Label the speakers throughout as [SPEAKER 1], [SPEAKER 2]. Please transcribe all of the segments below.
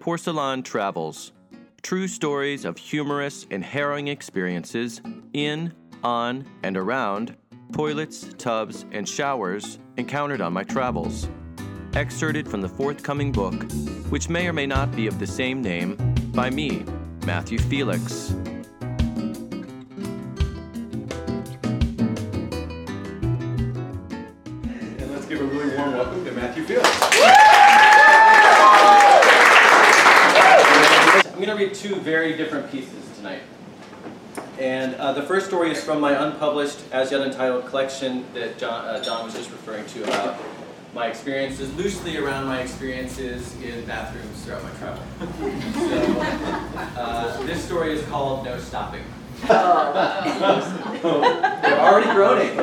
[SPEAKER 1] Porcelain Travels true stories of humorous and harrowing experiences in, on, and around toilets, tubs, and showers encountered on my travels. Excerpted from the forthcoming book, which may or may not be of the same name, by me, Matthew Felix.
[SPEAKER 2] And let's give a really warm welcome to Matthew Felix. I'm going to read two very different pieces tonight. And uh, the first story is from my unpublished, as yet untitled collection that John, uh, John was just referring to about my experiences, loosely around my experiences in bathrooms throughout my travel. so, uh, this story is called No Stopping. They're already groaning.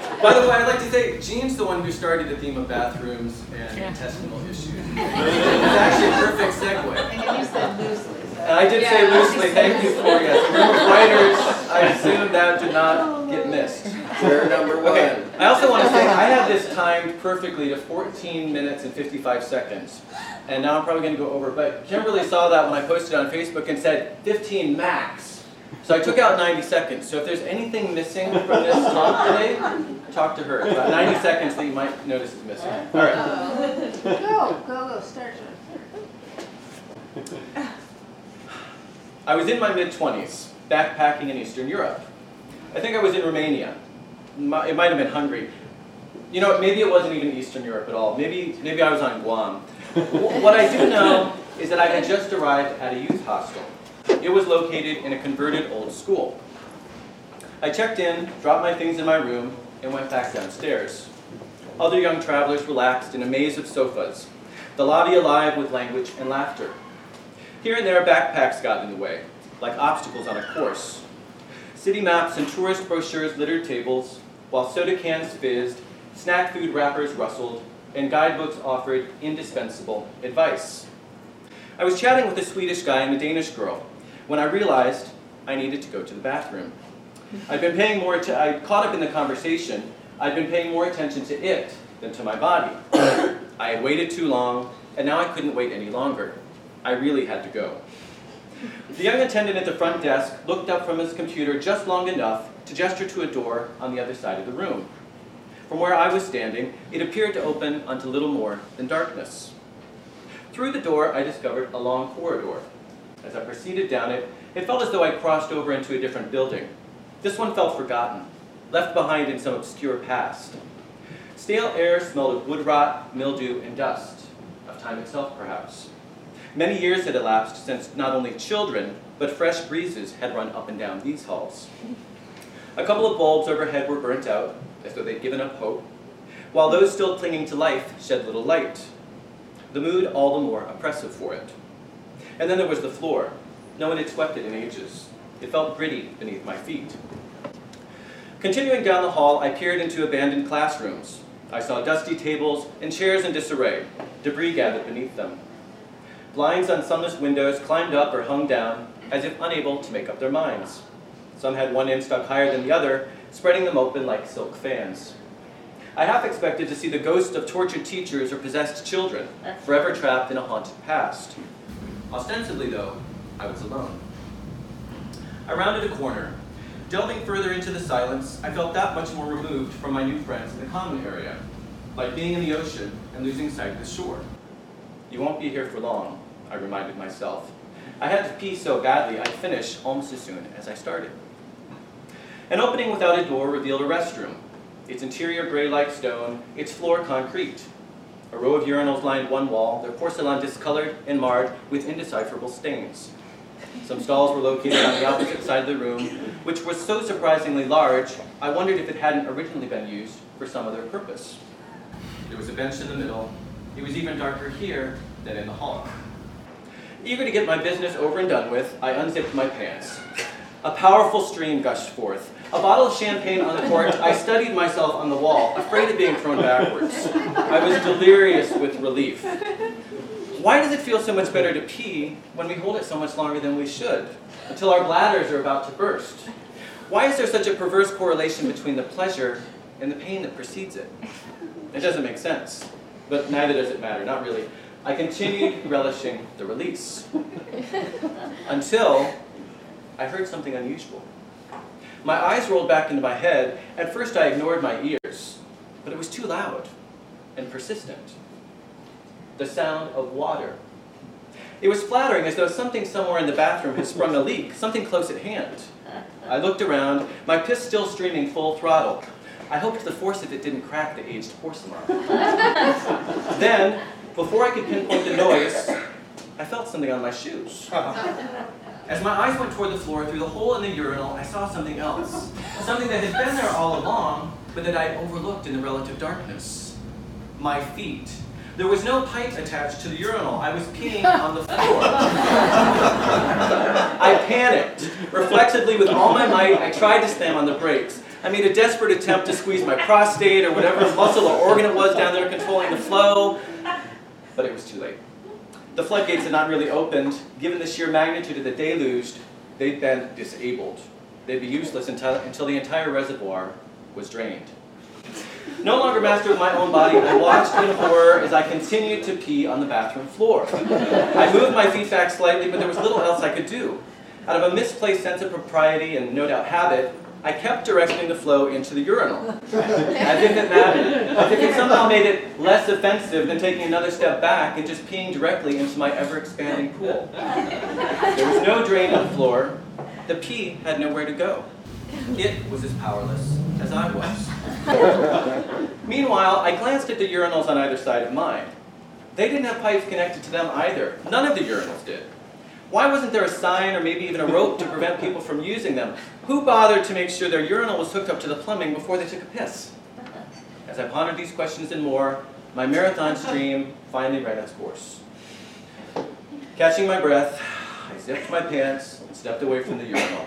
[SPEAKER 2] By the way, I'd like to say Gene's the one who started the theme of bathrooms and intestinal issues. it's actually a perfect segue.
[SPEAKER 3] And you said loosely. so-
[SPEAKER 2] I did say loosely, thank you for yes. The of writers, I assume that did not get missed.
[SPEAKER 4] Error number one.
[SPEAKER 2] Okay, I also want to say I had this timed perfectly to 14 minutes and 55 seconds. And now I'm probably going to go over, but Kimberly saw that when I posted on Facebook and said 15 max. So I took out 90 seconds. So if there's anything missing from this talk today, talk to her. It's About 90 seconds that you might notice is missing. All right.
[SPEAKER 3] Go, go, go, start, start.
[SPEAKER 2] I was in my mid 20s, backpacking in Eastern Europe. I think I was in Romania. It might have been Hungary. You know, maybe it wasn't even Eastern Europe at all. Maybe, maybe I was on Guam. What I do know is that I had just arrived at a youth hostel. It was located in a converted old school. I checked in, dropped my things in my room, and went back downstairs. Other young travelers relaxed in a maze of sofas, the lobby alive with language and laughter. Here and there, backpacks got in the way, like obstacles on a course. City maps and tourist brochures littered tables, while soda cans fizzed, snack food wrappers rustled, and guidebooks offered indispensable advice. I was chatting with a Swedish guy and a Danish girl when I realized I needed to go to the bathroom. I'd been paying more to, I caught up in the conversation. I'd been paying more attention to it than to my body. I had waited too long, and now I couldn't wait any longer. I really had to go. The young attendant at the front desk looked up from his computer just long enough to gesture to a door on the other side of the room. From where I was standing, it appeared to open onto little more than darkness. Through the door, I discovered a long corridor. As I proceeded down it, it felt as though I crossed over into a different building. This one felt forgotten, left behind in some obscure past. Stale air smelled of wood rot, mildew, and dust, of time itself perhaps. Many years had elapsed since not only children, but fresh breezes had run up and down these halls. A couple of bulbs overhead were burnt out, as though they'd given up hope, while those still clinging to life shed little light. The mood all the more oppressive for it. And then there was the floor. No one had swept it in ages. It felt gritty beneath my feet. Continuing down the hall, I peered into abandoned classrooms. I saw dusty tables and chairs in disarray, debris gathered beneath them. Blinds on sunless windows climbed up or hung down, as if unable to make up their minds. Some had one end stuck higher than the other, spreading them open like silk fans. I half expected to see the ghosts of tortured teachers or possessed children, forever trapped in a haunted past. Ostensibly, though, I was alone. I rounded a corner. Delving further into the silence, I felt that much more removed from my new friends in the common area, like being in the ocean and losing sight of the shore. You won't be here for long, I reminded myself. I had to pee so badly I'd finish almost as soon as I started. An opening without a door revealed a restroom, its interior gray like stone, its floor concrete. A row of urinals lined one wall, their porcelain discolored and marred with indecipherable stains. Some stalls were located on the opposite side of the room, which was so surprisingly large, I wondered if it hadn't originally been used for some other purpose. There was a bench in the middle. It was even darker here than in the hall. Eager to get my business over and done with, I unzipped my pants. A powerful stream gushed forth. A bottle of champagne uncorked, I studied myself on the wall, afraid of being thrown backwards. I was delirious with relief. Why does it feel so much better to pee when we hold it so much longer than we should, until our bladders are about to burst? Why is there such a perverse correlation between the pleasure and the pain that precedes it? It doesn't make sense, but neither does it matter, not really. I continued relishing the release. Until I heard something unusual. My eyes rolled back into my head. At first, I ignored my ears, but it was too loud and persistent. The sound of water. It was flattering as though something somewhere in the bathroom had sprung a leak, something close at hand. I looked around, my piss still streaming full throttle. I hoped the force of it didn't crack the aged porcelain. then, before I could pinpoint the noise, I felt something on my shoes. As my eyes went toward the floor through the hole in the urinal, I saw something else. Something that had been there all along, but that I had overlooked in the relative darkness. My feet. There was no pipe attached to the urinal. I was peeing on the floor. I panicked. Reflexively, with all my might, I tried to slam on the brakes. I made a desperate attempt to squeeze my prostate or whatever muscle or organ it was down there controlling the flow, but it was too late. The floodgates had not really opened. Given the sheer magnitude of the deluge, they'd been disabled. They'd be useless until, until the entire reservoir was drained. No longer master of my own body, I watched in horror as I continued to pee on the bathroom floor. I moved my feet back slightly, but there was little else I could do. Out of a misplaced sense of propriety and no doubt habit, I kept directing the flow into the urinal. As if it mattered. As if it somehow made it less offensive than taking another step back and just peeing directly into my ever expanding pool. There was no drain on the floor. The pee had nowhere to go. It was as powerless as I was. Meanwhile, I glanced at the urinals on either side of mine. They didn't have pipes connected to them either. None of the urinals did. Why wasn't there a sign or maybe even a rope to prevent people from using them? Who bothered to make sure their urinal was hooked up to the plumbing before they took a piss? As I pondered these questions and more, my marathon stream finally ran its course. Catching my breath, I zipped my pants and stepped away from the urinal.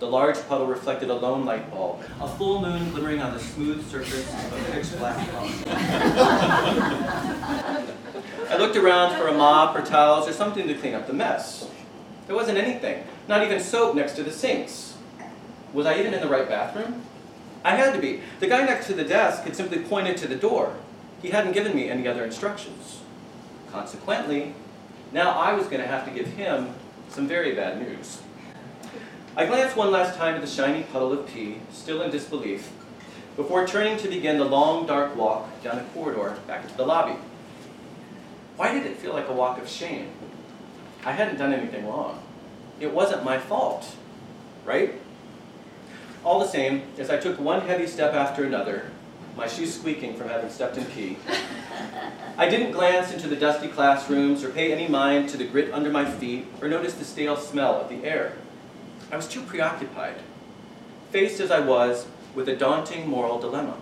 [SPEAKER 2] The large puddle reflected a lone light bulb, a full moon glimmering on the smooth surface of a pitch black pond. I looked around for a mop or towels or something to clean up the mess. There wasn't anything, not even soap next to the sinks. Was I even in the right bathroom? I had to be. The guy next to the desk had simply pointed to the door. He hadn't given me any other instructions. Consequently, now I was going to have to give him some very bad news. I glanced one last time at the shiny puddle of pee, still in disbelief, before turning to begin the long, dark walk down the corridor back to the lobby. Why did it feel like a walk of shame? I hadn't done anything wrong. It wasn't my fault, right? All the same, as I took one heavy step after another, my shoes squeaking from having stepped in pee, I didn't glance into the dusty classrooms or pay any mind to the grit under my feet or notice the stale smell of the air. I was too preoccupied, faced as I was with a daunting moral dilemma.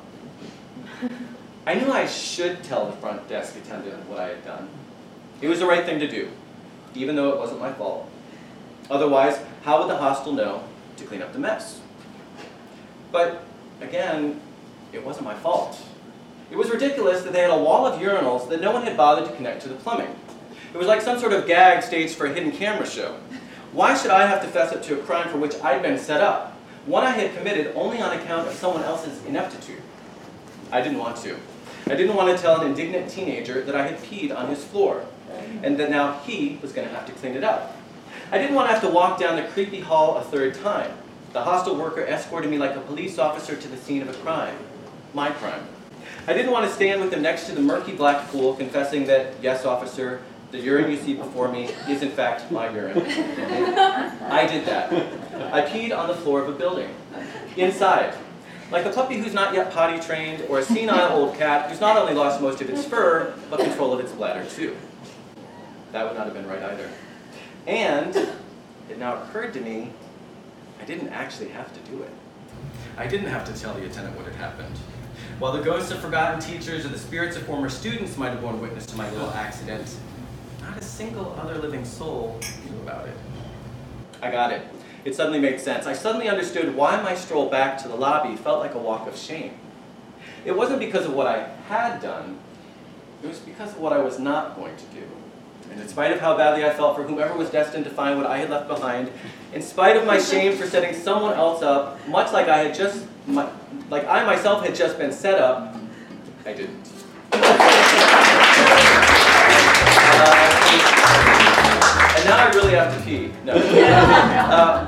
[SPEAKER 2] I knew I should tell the front desk attendant what I had done. It was the right thing to do, even though it wasn't my fault. Otherwise, how would the hostel know to clean up the mess? But again, it wasn't my fault. It was ridiculous that they had a wall of urinals that no one had bothered to connect to the plumbing. It was like some sort of gag staged for a hidden camera show. Why should I have to fess up to a crime for which I'd been set up? One I had committed only on account of someone else's ineptitude. I didn't want to. I didn't want to tell an indignant teenager that I had peed on his floor, and that now he was going to have to clean it up. I didn't want to have to walk down the creepy hall a third time. The hostel worker escorted me like a police officer to the scene of a crime. My crime. I didn't want to stand with him next to the murky black pool confessing that, yes, officer, the urine you see before me is in fact my urine. I did that. I peed on the floor of a building. Inside. Like a puppy who's not yet potty trained, or a senile old cat who's not only lost most of its fur, but control of its bladder too. That would not have been right either. And it now occurred to me, I didn't actually have to do it. I didn't have to tell the attendant what had happened. While the ghosts of forgotten teachers or the spirits of former students might have borne witness to my little accident, a single other living soul knew about it. I got it. It suddenly made sense. I suddenly understood why my stroll back to the lobby felt like a walk of shame. It wasn't because of what I had done, it was because of what I was not going to do. And in spite of how badly I felt for whomever was destined to find what I had left behind, in spite of my shame for setting someone else up, much like I had just, like I myself had just been set up, I didn't. I really have to pee. No. uh,